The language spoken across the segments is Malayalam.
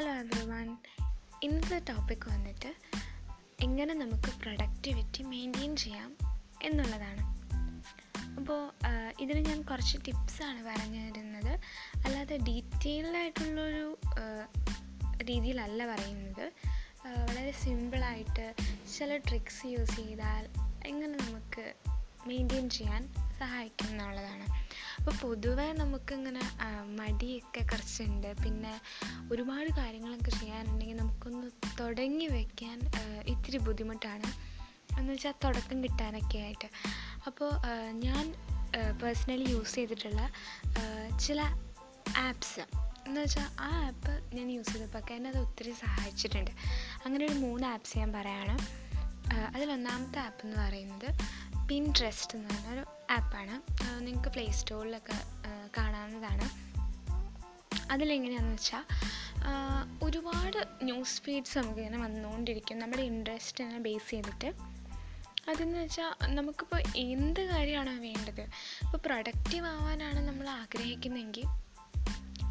Hello everyone. ഇന്നത്തെ ടോപ്പിക് വന്നിട്ട് എങ്ങനെ നമുക്ക് പ്രൊഡക്ടിവിറ്റി മെയിന്റെയിൻ ചെയ്യാം എന്നുള്ളതാണ്. അപ്പോൾ ഇതിന് ഞാൻ കുറച്ച് ടിപ്സാണ് പറഞ്ഞു തരുന്നത് അല്ലാതെ ഡീറ്റെയിൽഡായിട്ടുള്ളൊരു രീതിയിലല്ല പറയുന്നത്. വളരെ സിമ്പിളായിട്ട് ചില ട്രിക്സ് യൂസ് ചെയ്താൽ എങ്ങനെ നമുക്ക് മെയിന്റെയിൻ ചെയ്യാൻ സഹായിക്കും എന്നുള്ളതാണ് അപ്പോൾ പൊതുവേ നമുക്കിങ്ങനെ മടിയൊക്കെ കുറച്ചുണ്ട്. പിന്നെ ഒരുപാട് കാര്യങ്ങളൊക്കെ ചെയ്യാനുണ്ടെങ്കിൽ നമുക്കൊന്ന് തുടങ്ങി വയ്ക്കാൻ ഇത്തിരി ബുദ്ധിമുട്ടാണ്. എന്ന് വെച്ചാൽ തുടക്കം കിട്ടാനൊക്കെ ആയിട്ട്. അപ്പോൾ ഞാൻ പേഴ്സണലി യൂസ് ചെയ്തിട്ടുള്ള ചില ആപ്സ് എന്ന് വെച്ചാൽ ആ ആപ്പ് ഞാൻ യൂസ് ചെയ്തപ്പോൾ എന്നെ അത് ഒത്തിരി സഹായിച്ചിട്ടുണ്ട്. അങ്ങനെ ഒരു മൂന്ന് ആപ്സ് ഞാൻ പറയാണ്. ആ, അതിലൊന്നാമത്തെ ആപ്പ് എന്ന് പറയുന്നത് പിൻട്രസ്റ്റ് എന്ന് പറഞ്ഞൊരു ആപ്പാണ് നിങ്ങൾക്ക് പ്ലേ സ്റ്റോറിലൊക്കെ കാണാവുന്നതാണ്. അതിലെങ്ങനെയാണെന്ന് വെച്ചാൽ ഒരുപാട് ന്യൂസ് ഫീഡ്സ് നമുക്കിങ്ങനെ വന്നുകൊണ്ടിരിക്കും നമ്മുടെ ഇൻട്രസ്റ്റിനെ ബേസ് ചെയ്തിട്ട്. അതെന്ന് വെച്ചാൽ നമുക്കിപ്പോൾ എന്ത് കാര്യമാണോ വേണ്ടത്? ഇപ്പോൾ പ്രൊഡക്റ്റീവ് ആവാനാണ് നമ്മൾ ആഗ്രഹിക്കുന്നതെങ്കിൽ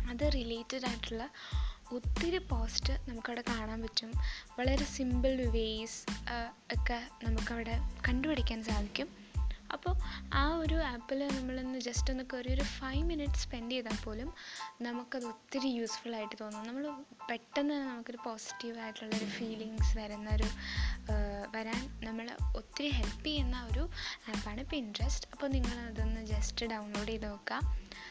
അത് റിലേറ്റഡ് ആയിട്ടുള്ള ഒത്തിരി പോസ്റ്റ് നമുക്കവിടെ കാണാൻ പറ്റും. വളരെ സിമ്പിൾ വേസ് ഒക്കെ നമുക്കവിടെ കണ്ടുപിടിക്കാൻ സാധിക്കും. അപ്പോൾ ആ ഒരു ആപ്പിൽ നമ്മളൊന്ന് ജസ്റ്റ് ഒന്ന് കയറി ഒരു ഫൈവ് മിനിറ്റ്സ് സ്പെൻഡ് ചെയ്താൽ പോലും നമുക്കത് ഒത്തിരി യൂസ്ഫുൾ ആയിട്ട് തോന്നും. നമ്മൾ പെട്ടെന്ന് നമുക്കൊരു ഒരു ഫീലിങ്സ് വരുന്ന ഒരു വരാൻ നമ്മൾ ഒത്തിരി ഹെൽപ്പ് ചെയ്യുന്ന ഒരു ആപ്പാണ് പിൻട്രസ്റ്റ് അപ്പോൾ നിങ്ങൾ അതൊന്ന് ജസ്റ്റ് ഡൗൺലോഡ് ചെയ്ത് നോക്കുക.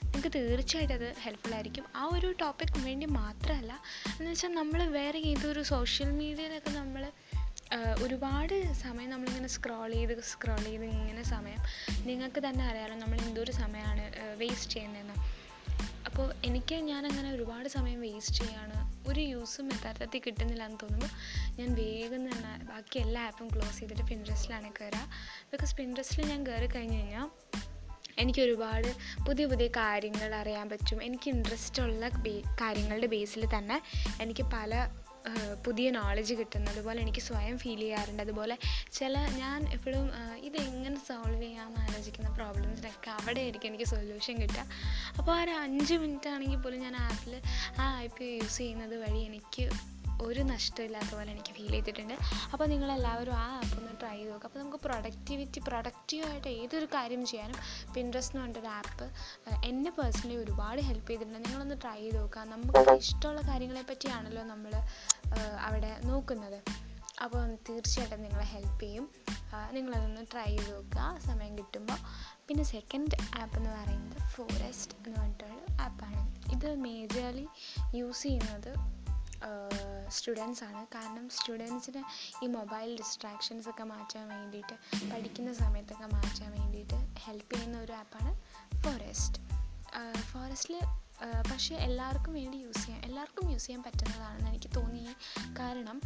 നിങ്ങൾക്ക് തീർച്ചയായിട്ടും അത് ഹെൽപ്ഫുൾ ആയിരിക്കും. ആ ഒരു ടോപ്പിക് വേണ്ടി മാത്രമല്ല എന്ന് വെച്ചാൽ നമ്മൾ വേറെ ഏതൊരു സോഷ്യൽ മീഡിയയിലൊക്കെ നമ്മൾ ഒരുപാട് സമയം നമ്മളിങ്ങനെ സ്ക്രോൾ ചെയ്ത് സ്ക്രോൾ ചെയ്ത് ഇങ്ങനെ സമയം നിങ്ങൾക്ക് തന്നെ അറിയാമല്ലോ നമ്മൾ എന്തൊരു സമയമാണ് വേസ്റ്റ് ചെയ്യുന്നതെന്ന്. അപ്പോൾ എനിക്ക് ഞാനങ്ങനെ ഒരുപാട് സമയം വേസ്റ്റ് ചെയ്യാണ്. ഒരു യൂസും യഥാർത്ഥത്തിൽ കിട്ടുന്നില്ല എന്ന് തോന്നുമ്പോൾ ഞാൻ വേഗം തന്നെ ബാക്കി എല്ലാ ആപ്പും ക്ലോസ് ചെയ്തിട്ട് പിൻട്രസ്റ്റിലാണ് കയറുക ബിക്കോസ് പിൻട്രസ്റ്റിൽ ഞാൻ കയറി കഴിഞ്ഞ് കഴിഞ്ഞാൽ എനിക്ക് ഒരുപാട് പുതിയ പുതിയ കാര്യങ്ങൾ അറിയാൻ പറ്റും. എനിക്ക് ഇൻട്രസ്റ്റ് ഉള്ള കാര്യങ്ങളുടെ ബേസിൽ തന്നെ എനിക്ക് പല പുതിയ നോളജ് കിട്ടുന്നത് അതുപോലെ എനിക്ക് സ്വയം ഫീൽ ചെയ്യാറുണ്ട്. അതുപോലെ ചില ഞാൻ എപ്പോഴും ഇതെങ്ങനെ സോൾവ് ചെയ്യാമെന്ന് ആലോചിക്കുന്ന പ്രോബ്ലംസിനൊക്കെ അവിടെ ആയിരിക്കും എനിക്ക് സൊല്യൂഷൻ കിട്ടുക. അപ്പോൾ ആ ഒരു അഞ്ച് മിനിറ്റ് ആണെങ്കിൽ പോലും ഞാൻ ആപ്പിൽ ആ ആപ്പ് യൂസ് ചെയ്യുന്നത് വഴി എനിക്ക് ഒരു നഷ്ടമില്ലാത്ത പോലെ എനിക്ക് ഫീൽ ചെയ്തിട്ടുണ്ട്. അപ്പോൾ നിങ്ങളെല്ലാവരും ആ ആപ്പ് ഒന്ന് ട്രൈ ചെയ്ത് നോക്കുക അപ്പോൾ നമുക്ക് പ്രൊഡക്ടിവിറ്റി പ്രൊഡക്റ്റീവായിട്ട് ഏതൊരു കാര്യം ചെയ്യാനും പിൻട്രസ്റ്റ് എന്ന് പറഞ്ഞൊരു ആപ്പ് എന്നെ പേഴ്സണലി ഒരുപാട് ഹെൽപ്പ് ചെയ്തിട്ടുണ്ട്. നിങ്ങളൊന്ന് ട്രൈ ചെയ്ത് നോക്കാം. നമുക്ക് ഇഷ്ടമുള്ള കാര്യങ്ങളെ പറ്റിയാണല്ലോ നമ്മൾ അവിടെ നോക്കുന്നത്. അപ്പോൾ തീർച്ചയായിട്ടും നിങ്ങളെ ഹെൽപ്പ് ചെയ്യും. നിങ്ങളതൊന്ന് ട്രൈ ചെയ്ത് നോക്കുക. സമയം കിട്ടുമ്പോൾ പിന്നെ സെക്കൻഡ് ആപ്പ് എന്ന് പറയുന്നത് ഫോറസ്റ്റ് എന്ന് പറഞ്ഞിട്ടുള്ള ആപ്പാണ് ഇത് മേജർലി യൂസ് ചെയ്യുന്നത് സ്റ്റുഡൻസ് ആണ്. കാരണം സ്റ്റുഡൻസിന് ഈ മൊബൈൽ ഡിസ്ട്രാക്ഷൻസ് ഒക്കെ മാറ്റാൻ വേണ്ടിയിട്ട് പഠിക്കുന്ന സമയത്തൊക്കെ മാറ്റാൻ വേണ്ടിയിട്ട് ഹെൽപ്പ് ചെയ്യുന്ന ഒരു ആപ്പാണ് ഫോറസ്റ്റ് ഫോറസ്റ്റിൽ പക്ഷേ എല്ലാവർക്കും വേണ്ടി യൂസ് ചെയ്യാൻ എല്ലാവർക്കും യൂസ് ചെയ്യാൻ പറ്റുന്നതാണെന്ന് എനിക്ക് തോന്നി. കാരണം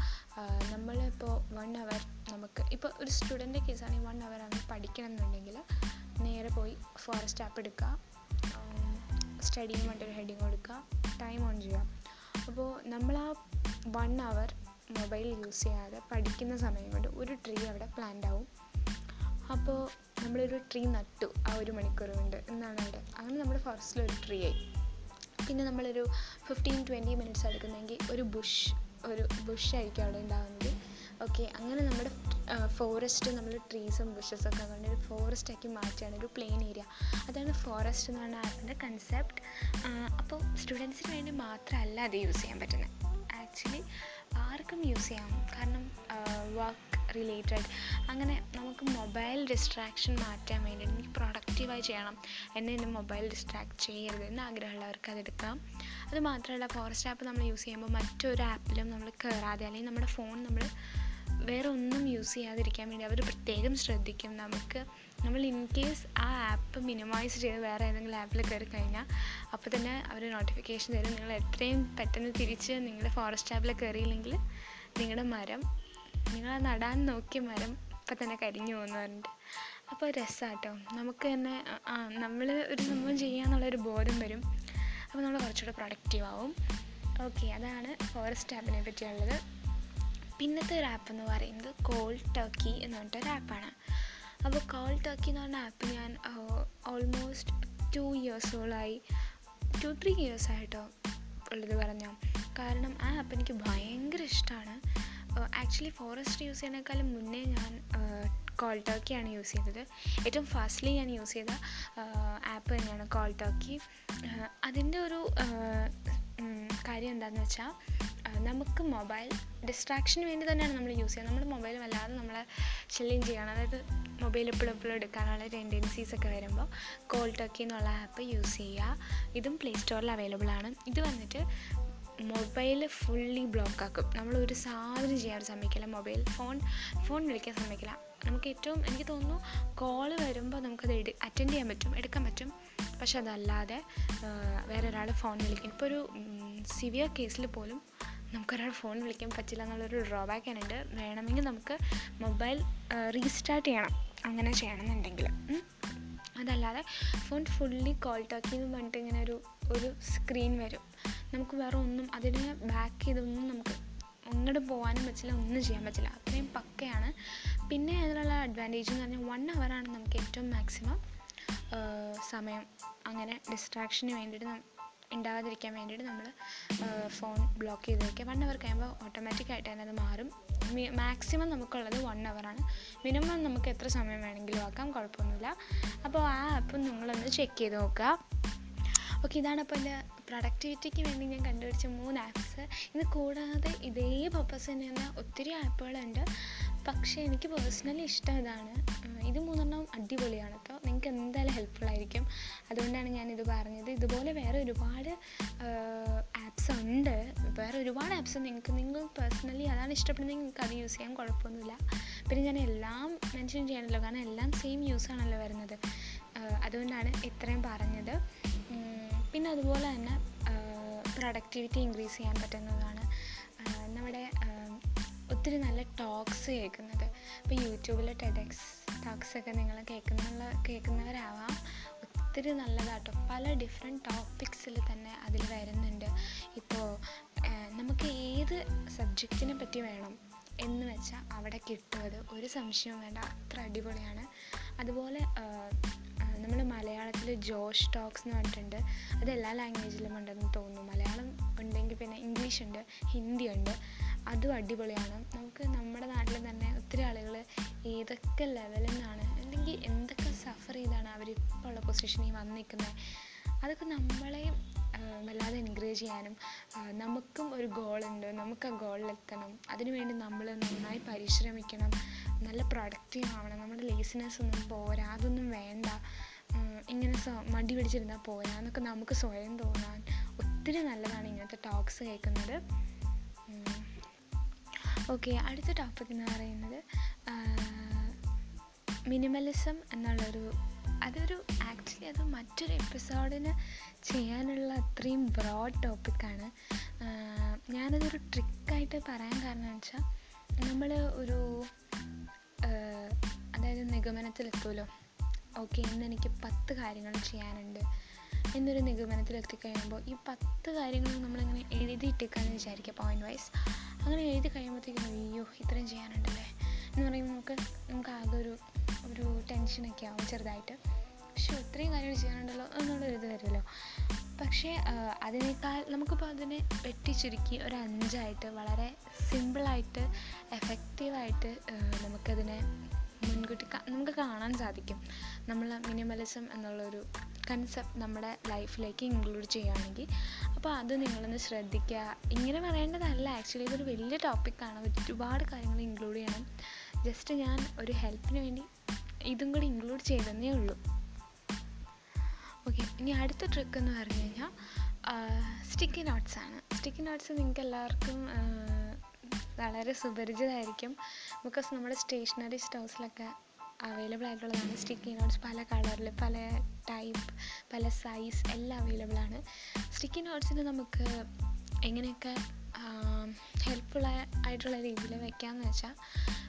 നമ്മളിപ്പോൾ വൺ അവർ നമുക്ക് ഇപ്പോൾ ഒരു സ്റ്റുഡന്റെ കേസാണെങ്കിൽ വൺ അവർ ആണ് പഠിക്കണം എന്നുണ്ടെങ്കിൽ നേരെ പോയി ഫോറസ്റ്റ് ആപ്പ് എടുക്കുക സ്റ്റഡിയും പറഞ്ഞൊരു ഹെഡിങ് കൊടുക്കുക ടൈം ഓൺ ചെയ്യുക. അപ്പോൾ നമ്മൾ ആ വൺ അവർ മൊബൈൽ യൂസ് ചെയ്യാതെ പഠിക്കുന്ന സമയം കൊണ്ട് ഒരു ട്രീ അവിടെ പ്ലാന്റ് ആവും. അപ്പോൾ നമ്മളൊരു ട്രീ നട്ടു ആ ഒരു മണിക്കൂർ കൊണ്ട്. എന്നാണ് അവിടെ? അങ്ങനെ നമ്മുടെ ഫോറസ്റ്റിൽ ഒരു ട്രീ ആയി. പിന്നെ നമ്മളൊരു ഫിഫ്റ്റീൻ ട്വന്റി മിനിറ്റ്സ് എടുക്കുന്നെങ്കിൽ ഒരു ബുഷ് ഒരു ബുഷ് ബുഷായിരിക്കും അവിടെ ഉണ്ടാകുന്നത് ഓക്കെ അങ്ങനെ നമ്മുടെ ഫോറസ്റ്റ് നമ്മൾ ട്രീസും ബുഷസൊക്കെ കൊണ്ട് ഒരു ഫോറസ്റ്റാക്കി മാറ്റുകയാണ് ഒരു പ്ലെയിൻ ഏരിയ അതാണ് ഫോറസ്റ്റ് എന്ന് പറഞ്ഞ ആപ്പിന്റെ കൺസെപ്റ്റ് അപ്പോൾ സ്റ്റുഡൻസിന് വേണ്ടി മാത്രമല്ല അത് യൂസ് ചെയ്യാൻ പറ്റുന്നത്. ആക്ച്വലി ആർക്കും യൂസ് ചെയ്യാം. കാരണം വർക്ക് റിലേറ്റഡ് അങ്ങനെ നമുക്ക് മൊബൈൽ ഡിസ്ട്രാക്ഷൻ മാറ്റാൻ വേണ്ടി എനിക്ക് പ്രൊഡക്റ്റീവായി ചെയ്യണം. എന്നെ എന്റെ മൊബൈൽ ഡിസ്ട്രാക്ട് ചെയ്യരുത് എന്ന് ആഗ്രഹമുള്ളവർക്ക് അതെടുക്കാം അത് മാത്രമല്ല ഫോറസ്റ്റ് ആപ്പ് നമ്മൾ യൂസ് ചെയ്യുമ്പോൾ മറ്റൊരു ആപ്പിലും നമ്മൾ കയറാതെ അല്ലെങ്കിൽ നമ്മുടെ ഫോൺ നമ്മൾ വേറെ ഒന്നും യൂസ് ചെയ്യാതിരിക്കാൻ വേണ്ടി അവർ പ്രത്യേകം ശ്രദ്ധിക്കും. നമുക്ക് നമ്മൾ ഇൻ കേസ് ആ ആപ്പ് മിനിമൈസ് ചെയ്ത് വേറെ ഏതെങ്കിലും ആപ്പിൽ കയറി കഴിഞ്ഞാൽ അപ്പോൾ തന്നെ അവർ നോട്ടിഫിക്കേഷൻ തരും. നിങ്ങൾ എത്രയും പെട്ടെന്ന് തിരിച്ച് നിങ്ങളുടെ ഫോറസ്റ്റ് ആപ്പിൽ കയറിയില്ലെങ്കിൽ നിങ്ങളുടെ മരം നിങ്ങൾ നടാൻ നോക്കിയ മരം ഇപ്പം തന്നെ കരിഞ്ഞു പോകുന്നു പറഞ്ഞിട്ട്. അപ്പോൾ രസമാട്ടോ നമുക്ക് തന്നെ ആ നമ്മൾ ഒരു സംഭവം ചെയ്യാന്നുള്ളൊരു ബോധം വരും. അപ്പോൾ നമ്മൾ കുറച്ചുകൂടെ പ്രൊഡക്റ്റീവ് ആവും. ഓക്കെ അതാണ് ഫോറസ്റ്റ് ആപ്പിനെ പറ്റിയുള്ളത്. പിന്നത്തെ ഒരു ആപ്പ് എന്ന് പറയുന്നത് കോൾ ടർക്കി എന്ന് പറഞ്ഞിട്ടൊരു ആപ്പാണ് അപ്പോൾ കോൾ ടർക്കി എന്ന് പറഞ്ഞ ആപ്പ് ഞാൻ ഓൾമോസ്റ്റ് ടു ഇയേഴ്സോളായി ടു ത്രീ ഇയേഴ്സായിട്ടോ ഉള്ളത് പറഞ്ഞോ. കാരണം ആ ആപ്പ് എനിക്ക് ഭയങ്കര ഇഷ്ടമാണ്. ആക്ച്വലി ഫോറസ്റ്റ് യൂസ് ചെയ്യുന്നതിനേക്കാളും മുന്നേ ഞാൻ കോൾ ടോക്കിയാണ് യൂസ് ചെയ്തത്. ഏറ്റവും ഫാസ്റ്റ്ലി ഞാൻ യൂസ് ചെയ്ത ആപ്പ് തന്നെയാണ് കോൾ ടോക്കി അതിന്റെ ഒരു കാര്യം എന്താണെന്ന് വെച്ചാൽ നമുക്ക് മൊബൈൽ ഡിസ്ട്രാക്ഷന് വേണ്ടി തന്നെയാണ് നമ്മൾ യൂസ് ചെയ്യുക നമ്മുടെ മൊബൈൽ വല്ലാതെ നമ്മളെ ചില്ലിങ് ചെയ്യണം. അതായത് മൊബൈൽ എപ്പോഴും എപ്പോഴും എടുക്കാനുള്ള ടെൻഡൻസീസ് ഒക്കെ വരുമ്പോൾ കോൾ ടോക്കി എന്നുള്ള ആപ്പ് യൂസ് ചെയ്യുക. ഇതും പ്ലേ സ്റ്റോറിൽ അവൈലബിൾ ആണ്. ഇത് വന്നിട്ട് മൊബൈൽ ഫുള്ളി ബ്ലോക്ക് ആക്കും നമ്മൾ ഒരു സാധനം ചെയ്യാൻ സമ്മതിക്കില്ല മൊബൈൽ ഫോൺ ഫോൺ വിളിക്കാൻ സമ്മതിക്കില്ല നമുക്ക് ഏറ്റവും എനിക്ക് തോന്നുന്നു കോൾ വരുമ്പോൾ നമുക്കത് എടു അറ്റൻഡ് ചെയ്യാൻ പറ്റും എടുക്കാൻ പറ്റും. പക്ഷെ അതല്ലാതെ വേറെ ഒരാൾ ഫോൺ വിളിക്കും. ഇപ്പോൾ ഒരു സിവിയർ കേസിൽ പോലും നമുക്കൊരാൾ ഫോൺ വിളിക്കാൻ പറ്റില്ല എന്നുള്ളൊരു ഡ്രോബാക്ക് ഉണ്ട് വേണമെങ്കിൽ നമുക്ക് മൊബൈൽ റീസ്റ്റാർട്ട് ചെയ്യണം. അങ്ങനെ ചെയ്യണമെന്നുണ്ടെങ്കിൽ. അതല്ലാതെ ഫോൺ ഫുള്ളി കോൾ ടോക്കി എന്ന് പറഞ്ഞിട്ട് ഇങ്ങനെ ഒരു ഒരു സ്ക്രീൻ വരും. നമുക്ക് വേറെ ഒന്നും അതിനെ ബാക്ക് ചെയ്തൊന്നും നമുക്ക് അങ്ങോട്ട് പോകാനും പറ്റില്ല ഒന്നും ചെയ്യാൻ പറ്റില്ല. അത്രയും പക്കയാണ്. പിന്നെ അതിനുള്ള അഡ്വാന്റേജ് എന്ന് പറഞ്ഞാൽ വൺ അവറാണ് നമുക്ക് ഏറ്റവും മാക്സിമം സമയം. അങ്ങനെ ഡിസ്ട്രാക്ഷന് വേണ്ടിയിട്ട് ഉണ്ടാകാതിരിക്കാൻ വേണ്ടിയിട്ട് നമ്മൾ ഫോൺ ബ്ലോക്ക് ചെയ്ത് വയ്ക്കുക വൺ അവർ കഴിയുമ്പോൾ ഓട്ടോമാറ്റിക്കായിട്ട് തന്നെ അത് മാറും. മാക്സിമം നമുക്കുള്ളത് വൺ അവറാണ് മിനിമം നമുക്ക് എത്ര സമയം വേണമെങ്കിലും ആക്കാം കുഴപ്പമൊന്നുമില്ല. അപ്പോൾ ആ ആപ്പ് നിങ്ങളൊന്ന് ചെക്ക് ചെയ്ത് നോക്കുക. ഓക്കെ ഇതാണ് അപ്പോൾ എന്റെ പ്രൊഡക്ടിവിറ്റിക്ക് വേണ്ടി ഞാൻ കണ്ടുപിടിച്ച മൂന്ന് ആപ്സ് ഇത് കൂടാതെ ഇതേ പർപ്പസ് തന്നെയുള്ള ഒത്തിരി ആപ്പുകളുണ്ട് പക്ഷേ എനിക്ക് പേഴ്സണലി ഇഷ്ടം ഇതാണ് ഇത് മൂന്നെണ്ണം അടിപൊളിയാണ് കേട്ടോ നിങ്ങൾക്ക് എന്തായാലും ഹെൽപ്ഫുൾ ആയിരിക്കും. അതുകൊണ്ടാണ് ഞാനിത് പറഞ്ഞത്. ഇതുപോലെ വേറെ ഒരുപാട് ആപ്സ് ഉണ്ട്. വേറെ ഒരുപാട് ആപ്സ് നിങ്ങൾക്ക് നിങ്ങൾ പേഴ്സണലി അതാണ് ഇഷ്ടപ്പെടുന്നത് നിങ്ങൾക്ക് അത് യൂസ് ചെയ്യാൻ കുഴപ്പമൊന്നുമില്ല. പിന്നെ ഞാൻ എല്ലാം മെൻഷൻ ചെയ്യണമല്ലോ കാരണം എല്ലാം സെയിം യൂസ് ആണല്ലോ വരുന്നത്. അതുകൊണ്ടാണ് ഇത്രയും പറഞ്ഞത്. പിന്നെ അതുപോലെ തന്നെ പ്രൊഡക്ടിവിറ്റി ഇൻക്രീസ് ചെയ്യാൻ പറ്റുന്നതാണ്. നമ്മുടെ ഒത്തിരി നല്ല ടോക്സ് കേൾക്കുന്നത്. ഇപ്പോൾ യൂട്യൂബിലെ ടെഡെക്സ് ടോക്സ് ഒക്കെ നിങ്ങൾ കേൾക്കുന്ന കേൾക്കുന്നവരാവാം. ഒത്തിരി നല്ലതാട്ടോ. പല ഡിഫറെന്റ് ടോപ്പിക്സിൽ തന്നെ അതിൽ വരുന്നുണ്ട്. ഇപ്പോൾ നമുക്ക് ഏത് സബ്ജക്റ്റിനെ പറ്റി വേണം എന്ന് വെച്ചാൽ അവിടെ കിട്ടുന്നത്. ഒരു സംശയവും വേണ്ട. അത്ര അടിപൊളിയാണ്. അതുപോലെ നമ്മൾ മലയാളത്തിൽ ജോഷ് ടോക്സ് എന്ന് പറഞ്ഞിട്ടുണ്ട്. അത് എല്ലാ ലാംഗ്വേജിലും ഉണ്ടെന്ന് തോന്നുന്നു. മലയാളം ഉണ്ടെങ്കിൽ പിന്നെ ഇംഗ്ലീഷ് ഉണ്ട് ഹിന്ദി ഉണ്ട്. അതും അടിപൊളിയാണ്. നമുക്ക് നമ്മുടെ നാട്ടിൽ തന്നെ ഒത്തിരി ആളുകൾ ഏതൊക്കെ ലെവലിൽ നിന്നാണ് അല്ലെങ്കിൽ എന്തൊക്കെ സഫർ ചെയ്താണ് അവരിപ്പോൾ ഉള്ള പൊസിഷനിൽ വന്ന് നിൽക്കുന്നത് അതൊക്കെ നമ്മളെ വല്ലാതെ എൻകറേജ് ചെയ്യാനും നമുക്കും ഒരു ഗോളുണ്ട് നമുക്ക് ആ ഗോളിലെത്തണം അതിനുവേണ്ടി നമ്മൾ നന്നായി പരിശ്രമിക്കണം. നല്ല പ്രൊഡക്റ്റീവ് ആവണം. നമ്മുടെ ലേസിനെസ് ഒന്നും പോരാ. അതൊന്നും വേണ്ട. ഇങ്ങനെ മടി പിടിച്ചിരുന്നാൽ പോരാ. എന്നൊക്കെ നമുക്ക് സ്വയം തോന്നാൻ ഒത്തിരി നല്ലതാണ് ഇങ്ങനത്തെ ടോക്സ് കേൾക്കുന്നത്. ഓക്കെ അടുത്ത ടോപ്പിക് എന്ന് പറയുന്നത് മിനിമലിസം എന്നുള്ളൊരു അതൊരു ആക്ച്വലി അത് മറ്റൊരു എപ്പിസോഡിന് ചെയ്യാനുള്ള അത്രയും ബ്രോഡ് ടോപ്പിക്കാണ് ഞാനതൊരു ട്രിക്കായിട്ട് പറയാൻ കാരണം വെച്ചാൽ നമ്മൾ ഒരു അതായത് നിഗമനത്തിലെത്തുമല്ലോ ഓക്കെ ഇന്ന് എനിക്ക് പത്ത് കാര്യങ്ങൾ ചെയ്യാനുണ്ട് എന്നൊരു നിഗമനത്തിൽ എത്തിക്കഴിയുമ്പോൾ ഈ പത്ത് കാര്യങ്ങൾ നമ്മളിങ്ങനെ എഴുതിയിട്ടേക്കാന്ന് വിചാരിക്കുക പോയിന്റ് വൈസ് അങ്ങനെ എഴുതി കഴിയുമ്പോഴത്തേക്കും അയ്യോ ഇത്രയും ചെയ്യാനുണ്ടല്ലേ? എന്ന് പറയുമ്പോൾ നമുക്ക് നമുക്ക് ആകെ ഒരു ഒരു ടെൻഷനൊക്കെ ആവും ചെറുതായിട്ട്. പക്ഷെ ഇത്രയും കാര്യങ്ങൾ ചെയ്യാനുണ്ടല്ലോ എന്നുള്ളൊരു ഇത് വരുമല്ലോ പക്ഷേ അതിനേക്കാൾ നമുക്കിപ്പോൾ അതിനെ വെട്ടിച്ചുരുക്കി ഒരു അഞ്ചായിട്ട് വളരെ സിമ്പിളായിട്ട് എഫക്റ്റീവായിട്ട് നമുക്കതിനെ മുൻകൂട്ടി നമുക്ക് കാണാൻ സാധിക്കും. നമ്മൾ മിനിമലിസം എന്നുള്ളൊരു കൺസെപ്റ്റ് നമ്മുടെ ലൈഫിലേക്ക് ഇൻക്ലൂഡ് ചെയ്യുകയാണെങ്കിൽ അപ്പോൾ അത് നിങ്ങളൊന്ന് ശ്രദ്ധിക്കുക ഇങ്ങനെ പറയേണ്ടതല്ല. ആക്ച്വലി ഇതൊരു വലിയ ടോപ്പിക്കാണ് ഒരുപാട് കാര്യങ്ങൾ ഇൻക്ലൂഡ് ചെയ്യണം. ജസ്റ്റ് ഞാൻ ഒരു ഹെൽപ്പിന് വേണ്ടി ഇതും കൂടി ഇൻക്ലൂഡ് ചെയ്തെന്നേ ഉള്ളൂ. ഓക്കെ ഇനി അടുത്ത ട്രിക്ക് എന്ന് പറഞ്ഞു കഴിഞ്ഞാൽ സ്റ്റിക്കി നോട്ട്സ് ആണ്. സ്റ്റിക്കി നോട്ട്സ് നിങ്ങൾക്ക് എല്ലാവർക്കും വളരെ സുപരിചിതമായിരിക്കും. ബിക്കോസ് നമ്മുടെ സ്റ്റേഷനറി സ്റ്റോഴ്സിലൊക്കെ അവൈലബിൾ ആയിട്ടുള്ളതാണ്. സ്റ്റിക്കി നോട്ട്സ് പല കളറിൽ പല ടൈപ്പ് പല സൈസ് എല്ലാം അവൈലബിൾ ആണ്. സ്റ്റിക്കി നോട്ട്സിന് നമുക്ക് എങ്ങനെയൊക്കെ ഹെൽപ്ഫുൾ ആയിട്ടുള്ള രീതിയിൽ വെക്കാമെന്ന് വെച്ചാൽ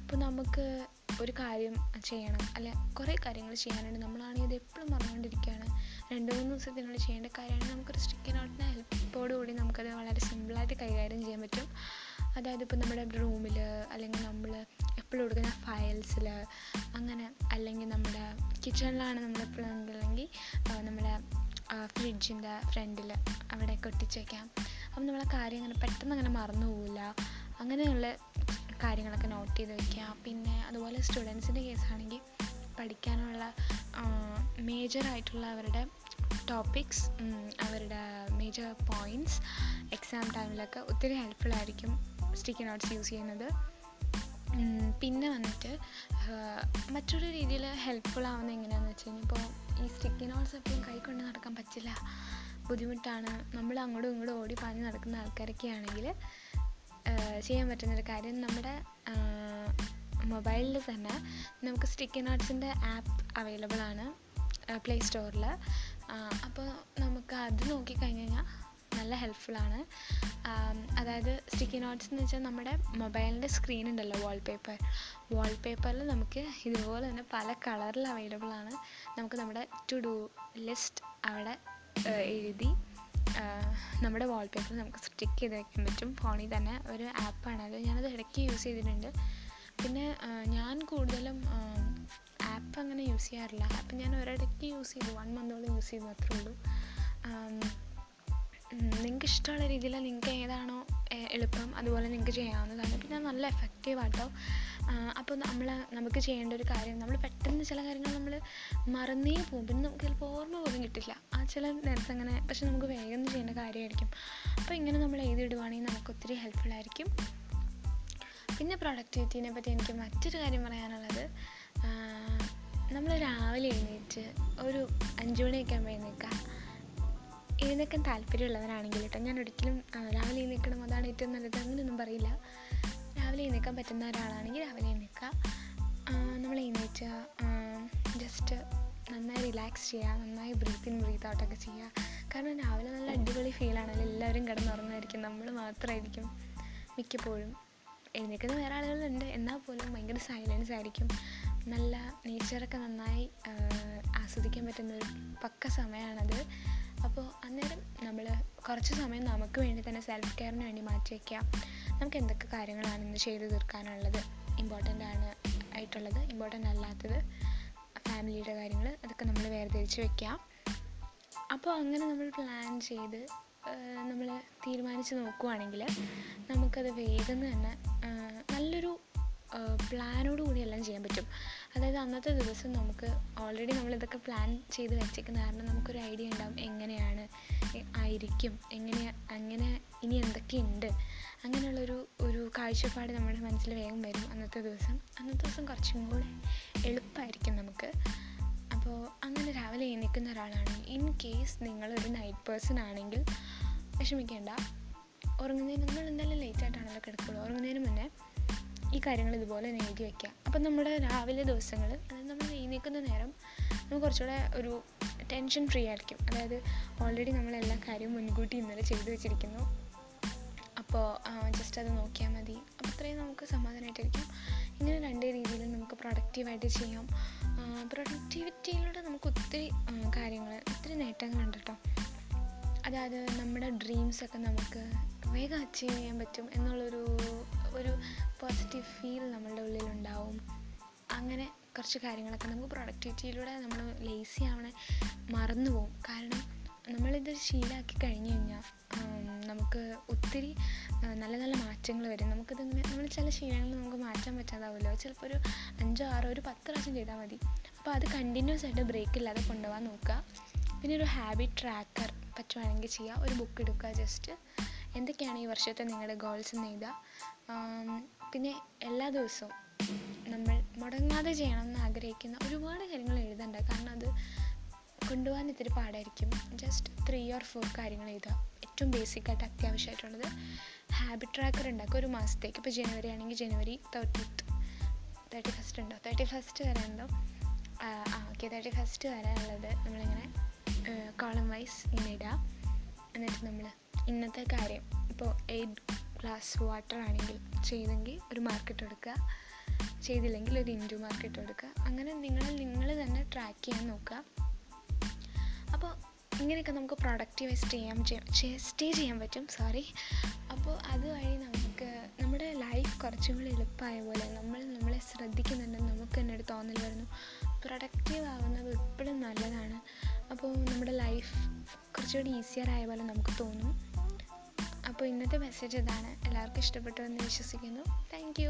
ഇപ്പോൾ നമുക്ക് ഒരു കാര്യം ചെയ്യണം. അല്ലെ കുറേ കാര്യങ്ങൾ ചെയ്യാനുണ്ട്. നമ്മളാണെങ്കിൽ ഇത് എപ്പോഴും പറഞ്ഞുകൊണ്ടിരിക്കുകയാണ്. രണ്ട് മൂന്ന് ദിവസത്തിനുള്ളിൽ ചെയ്യേണ്ട കാര്യമാണ്. നമുക്കൊരു സ്റ്റിക്കി നോട്ടിന്റെ ഹെൽപ്പോടുകൂടി നമുക്കത് വളരെ സിമ്പിളായിട്ട് കൈകാര്യം ചെയ്യാൻ പറ്റും. അതായത് ഇപ്പോൾ നമ്മുടെ റൂമിൽ അല്ലെങ്കിൽ നമ്മൾ എപ്പോഴും കൊടുക്കുന്ന ഫയൽസിൽ അങ്ങനെ അല്ലെങ്കിൽ നമ്മുടെ കിച്ചണിലാണ് നമ്മൾ എപ്പോഴും അല്ലെങ്കിൽ നമ്മുടെ ഫ്രിഡ്ജിന്റെ ഫ്രണ്ടിൽ അവിടെ ഒട്ടിച്ച് വയ്ക്കാം അപ്പം നമ്മളെ കാര്യം അങ്ങനെ പെട്ടെന്ന് അങ്ങനെ മറന്നു പോവില്ല. അങ്ങനെയുള്ള കാര്യങ്ങളൊക്കെ നോട്ട് ചെയ്ത് വയ്ക്കുക പിന്നെ അതുപോലെ സ്റ്റുഡൻസിന്റെ കേസാണെങ്കിൽ പഠിക്കാനുള്ള മേജറായിട്ടുള്ള അവരുടെ ടോപ്പിക്സ് അവരുടെ മേജർ പോയിന്റ്സ് എക്സാം ടൈമിലൊക്കെ ഒത്തിരി ഹെൽപ്ഫുൾ ആയിരിക്കും സ്റ്റിക്കി നോട്ട്സ് യൂസ് ചെയ്യുന്നത്. പിന്നെ വന്നിട്ട് മറ്റൊരു രീതിയിൽ ഹെൽപ്ഫുൾ ആവുന്ന എങ്ങനെയാണെന്ന് വെച്ച് കഴിഞ്ഞാൽ ഇപ്പോൾ ഈ സ്റ്റിക്കി നോട്ട്സ് എപ്പോഴും കൈ കൊണ്ട് നടക്കാൻ പറ്റില്ല. ബുദ്ധിമുട്ടാണ്. നമ്മൾ അങ്ങോട്ടും ഇങ്ങോട്ടും ഓടി പാഞ്ഞ് നടക്കുന്ന ആൾക്കാരൊക്കെ ആണെങ്കിൽ ചെയ്യാൻ പറ്റുന്നൊരു കാര്യം നമ്മുടെ മൊബൈലിൽ തന്നെ നമുക്ക് സ്റ്റിക്കി നോട്ട്സിന്റെ ആപ്പ് അവൈലബിൾ ആണ് പ്ലേ സ്റ്റോറിൽ അപ്പോൾ നമുക്ക് അത് നോക്കിക്കഴിഞ്ഞ് കഴിഞ്ഞാൽ നല്ല ഹെൽപ്ഫുള്ളാണ്. അതായത് സ്റ്റിക്കി നോട്ട്സ് എന്ന് വെച്ചാൽ നമ്മുടെ മൊബൈലിന്റെ സ്ക്രീൻ ഉണ്ടല്ലോ വാൾപേപ്പർ. വാൾപേപ്പറിൽ നമുക്ക് ഇതുപോലെ തന്നെ പല കളറിൽ അവൈലബിൾ ആണ് നമുക്ക് നമ്മുടെ ടു ഡു ലിസ്റ്റ് അവിടെ എഴുതി നമ്മുടെ വാൾപേപ്പർ നമുക്ക് സ്റ്റിക്ക് ചെയ്ത് വെക്കാൻ പറ്റും. ഫോണിൽ തന്നെ ഒരു ആപ്പാണത് ഞാനത് ഇടയ്ക്ക് യൂസ് ചെയ്തിട്ടുണ്ട്. പിന്നെ ഞാൻ കൂടുതലും ആപ്പ് അങ്ങനെ യൂസ് ചെയ്യാറില്ല. ആപ്പ് ഞാൻ ഒരിടയ്ക്ക് യൂസ് ചെയ്തു. വൺ മന്തോളം യൂസ് ചെയ്തു മാത്രമേ ഉള്ളൂ. നിങ്ങൾക്ക് ഇഷ്ടമുള്ള രീതിയിൽ നിങ്ങൾക്ക് ഏതാണോ എളുപ്പം അതുപോലെ നിങ്ങൾക്ക് ചെയ്യാവുന്നതാണ്. പിന്നെ നല്ല എഫക്റ്റീവ് ആട്ടോ. അപ്പോൾ നമ്മൾ നമുക്ക് ചെയ്യേണ്ട ഒരു കാര്യം നമ്മൾ പെട്ടെന്ന് ചില കാര്യങ്ങൾ നമ്മൾ മറന്നേ പോകും. പിന്നെ നമുക്ക് ചിലപ്പോൾ ഓർമ്മ പോലും കിട്ടില്ല. ആ ചില നേരത്തെ അങ്ങനെ പക്ഷെ നമുക്ക് വേഗം ചെയ്യേണ്ട കാര്യമായിരിക്കും. അപ്പോൾ ഇങ്ങനെ നമ്മൾ എഴുതിയിടുവാണെങ്കിൽ നമുക്ക് ഒത്തിരി ഹെൽപ്ഫുൾ ആയിരിക്കും. പിന്നെ പ്രൊഡക്ടിവിറ്റീനെ പറ്റി എനിക്ക് മറ്റൊരു കാര്യം പറയാനുള്ളത് നമ്മൾ രാവിലെ എഴുന്നേറ്റ് ഒരു അഞ്ച് മണിയൊക്കെ ആകുമ്പോൾ എഴുന്നേൽക്കുക എഴുന്നേക്കാൻ താല്പര്യമുള്ളവരാണെങ്കിൽ കേട്ടോ ഞാൻ ഒരിക്കലും രാവിലെ എഴുന്നേൽക്കണം അതാണ് ഏറ്റവും നല്ലത്. അങ്ങനെയൊന്നും പറയില്ല. രാവിലെ എഴുന്നേൽക്കാൻ പറ്റുന്ന ഒരാളാണെങ്കിൽ രാവിലെ എഴുന്നേൽക്കുക. നമ്മൾ എഴുന്നേറ്റ് ജസ്റ്റ് നന്നായി റിലാക്സ് ചെയ്യുക നന്നായി ബ്രീത്ത് ഇൻ ബ്രീത്ത് ഔട്ടൊക്കെ ചെയ്യുക. കാരണം രാവിലെ നല്ല അടിപൊളി ഫീലാണല്ലോ എല്ലാവരും കിടന്നുറങ്ങുമായിരിക്കും. നമ്മൾ മാത്രമായിരിക്കും മിക്കപ്പോഴും എഴുന്നേൽക്കുന്ന വേറെ ആളുകളുണ്ട്. എന്നാൽ പോലും ഭയങ്കര സൈലൻസ് ആയിരിക്കും. നല്ല നേച്ചറൊക്കെ നന്നായി ആസ്വദിക്കാൻ പറ്റുന്ന ഒരു പക്ക സമയമാണത്. അപ്പോൾ അന്നേരം നമ്മൾ കുറച്ച് സമയം നമുക്ക് വേണ്ടി തന്നെ സെൽഫ് കെയറിന് വേണ്ടി മാറ്റി വയ്ക്കുക നമുക്ക് എന്തൊക്കെ കാര്യങ്ങളാണ് ഇന്ന് ചെയ്തു തീർക്കാനുള്ളത്? ഇമ്പോർട്ടന്റ് ആണ് ആയിട്ടുള്ളത് ഇമ്പോർട്ടന്റ് അല്ലാത്തത് ഫാമിലിയുടെ കാര്യങ്ങൾ അതൊക്കെ നമ്മൾ വേർതിരിച്ച് വയ്ക്കാം അപ്പോൾ അങ്ങനെ നമ്മൾ പ്ലാൻ ചെയ്ത് നമ്മൾ തീരുമാനിച്ച് നോക്കുവാണെങ്കിൽ നമുക്കത് വേഗം തന്നെ നല്ലൊരു പ്ലാനോട് കൂടി എല്ലാം ചെയ്യാൻ പറ്റും. അതായത് അന്നത്തെ ദിവസം നമുക്ക് ഓൾറെഡി നമ്മളിതൊക്കെ പ്ലാൻ ചെയ്ത് വെച്ചേക്കുന്ന കാരണം നമുക്കൊരു ഐഡിയ ഉണ്ടാവും എങ്ങനെയാണ് ആയിരിക്കും എങ്ങനെ അങ്ങനെ ഇനി എന്തൊക്കെയുണ്ട് അങ്ങനെയുള്ളൊരു ഒരു കാഴ്ചപ്പാട് നമ്മുടെ മനസ്സിൽ വേഗം വരും അന്നത്തെ ദിവസം. അന്നത്തെ ദിവസം കുറച്ചും കൂടെ എളുപ്പമായിരിക്കും നമുക്ക്. അപ്പോൾ അങ്ങനെ രാവിലെ എഴുന്നേൽക്കുന്ന ഒരാളാണ്. ഇൻ കേസ് നിങ്ങളൊരു നൈറ്റ് പേഴ്സൺ ആണെങ്കിൽ വിഷമിക്കേണ്ട. ഉറങ്ങുന്നതിന് നമ്മൾ എന്തായാലും ലേറ്റ് ആയിട്ടാണല്ലോ കിടക്കുള്ളൂ. ഉറങ്ങുന്നതിന് മുന്നേ ഈ കാര്യങ്ങൾ ഇതുപോലെ തന്നെ എഴുതി വയ്ക്കുക അപ്പം നമ്മുടെ രാവിലെ ദിവസങ്ങൾ അതായത് നമ്മൾ എഴുന്നേൽക്കുന്ന നേരം നമുക്ക് കുറച്ചുകൂടെ ഒരു ടെൻഷൻ ഫ്രീ ആയിരിക്കും. അതായത് ഓൾറെഡി നമ്മൾ എല്ലാ കാര്യവും മുൻകൂട്ടി ഇന്നലെ ചെയ്തു വെച്ചിരിക്കുന്നു. അപ്പോൾ ജസ്റ്റ് അത് നോക്കിയാൽ മതി. അപ്പോൾ അത്രയും നമുക്ക് സമാധാനമായിട്ടിരിക്കും. ഇങ്ങനെ രണ്ട് രീതിയിൽ നമുക്ക് പ്രൊഡക്റ്റീവായിട്ട് ചെയ്യാം. പ്രൊഡക്ടിവിറ്റിയിലൂടെ നമുക്ക് ഒത്തിരി കാര്യങ്ങൾ ഒത്തിരി നേട്ടങ്ങളുണ്ട് കേട്ടോ. അതായത് നമ്മുടെ ഡ്രീംസൊക്കെ നമുക്ക് വേഗം അച്ചീവ് ചെയ്യാൻ പറ്റും എന്നുള്ളൊരു ഒരു പോസിറ്റീവ് ഫീൽ നമ്മളുടെ ഉള്ളിലുണ്ടാവും. അങ്ങനെ കുറച്ച് കാര്യങ്ങളൊക്കെ നമുക്ക് പ്രൊഡക്ടിവിറ്റിയിലൂടെ നമ്മൾ ലേസി ആവണ മറന്നു പോകും കാരണം നമ്മളിത് ശീലമാക്കി കഴിഞ്ഞു കഴിഞ്ഞാൽ നമുക്ക് ഒത്തിരി നല്ല നല്ല മാറ്റങ്ങൾ വരും. നമുക്കിതിങ്ങനെ നമ്മൾ ചില ശീലങ്ങൾ നമുക്ക് മാറ്റാൻ പറ്റാതാവുമല്ലോ ചിലപ്പോൾ ഒരു അഞ്ചോ ആറോ ഒരു പത്ത് പ്രാവശ്യം ചെയ്താൽ മതി. അപ്പോൾ അത് കണ്ടിന്യൂസ് ആയിട്ട് ബ്രേക്ക് ഇല്ലാതെ കൊണ്ടുപോകാൻ നോക്കുക. പിന്നെ ഒരു ഹാബിറ്റ് ട്രാക്കർ പറ്റുവാണെങ്കിൽ ചെയ്യുക ഒരു ബുക്ക് എടുക്കുക ജസ്റ്റ് എന്തൊക്കെയാണ് ഈ വർഷത്തെ നിങ്ങളുടെ ഗോൾസ് എന്ന് പിന്നെ എല്ലാ ദിവസവും നമ്മൾ മുടങ്ങാതെ ചെയ്യണം എന്ന് ആഗ്രഹിക്കുന്ന ഒരുപാട് കാര്യങ്ങൾ എഴുതണ്ട. കാരണം അത് കൊണ്ടുപോകാൻ ഇത്തിരി പാടായിരിക്കും. ജസ്റ്റ് ത്രീ ഓർ ഫോർ കാര്യങ്ങൾ എഴുതുക. ഏറ്റവും ബേസിക്കായിട്ട് അത്യാവശ്യമായിട്ടുള്ളത് ഹാബിറ്റ് ട്രാക്കർ ഉണ്ടാക്കുക ഒരു മാസത്തേക്ക്. ഇപ്പോൾ ജനുവരി ആണെങ്കിൽ ജനുവരി തേർട്ടീത്ത് തേർട്ടി ഫസ്റ്റ് ഉണ്ടോ? തേർട്ടി ഫസ്റ്റ് വരെ ഉണ്ടോ ആ ഓക്കെ തേർട്ടി ഫസ്റ്റ് വരെ ഉള്ളത് നമ്മളിങ്ങനെ കോളം വൈസ് ഇങ്ങനെ ഇടുക. എന്നിട്ട് നമ്മൾ ഇന്നത്തെ കാര്യം ഇപ്പോൾ എയ്റ്റ് ഗ്ലാസ് വാട്ടർ ആണെങ്കിൽ ചെയ്തെങ്കിൽ ഒരു മാർക്കറ്റ് എടുക്കുക ചെയ്തില്ലെങ്കിൽ ഒരു ഇൻഡു മാർക്കറ്റ് എടുക്കുക. അങ്ങനെ നിങ്ങൾ നിങ്ങൾ തന്നെ ട്രാക്ക് ചെയ്യാൻ നോക്കുക. അപ്പോൾ ഇങ്ങനെയൊക്കെ നമുക്ക് പ്രൊഡക്റ്റീവ് വേസ്റ്റ് ചെയ്യാൻ സ്റ്റേ ചെയ്യാൻ പറ്റും. സോറി അപ്പോൾ അതുവഴി നമുക്ക് നമ്മുടെ ലൈഫ് കുറച്ചും കൂടി എളുപ്പമായ പോലെ നമ്മൾ നമ്മളെ ശ്രദ്ധിക്കുന്നുണ്ടെന്ന് നമുക്ക് തന്നെ ഒരു തോന്നൽ വരുന്നു. പ്രൊഡക്റ്റീവ് ആവുന്നത് എപ്പോഴും നല്ലതാണ്. അപ്പോൾ നമ്മുടെ ലൈഫ് കുറച്ചുകൂടി ഈസിയർ ആയ പോലെ നമുക്ക് തോന്നും. അപ്പോൾ ഇന്നത്തെ മെസ്സേജ് ഇതാണ്. എല്ലാവർക്കും ഇഷ്ടപ്പെട്ടു എന്ന് വിശ്വസിക്കുന്നു. താങ്ക്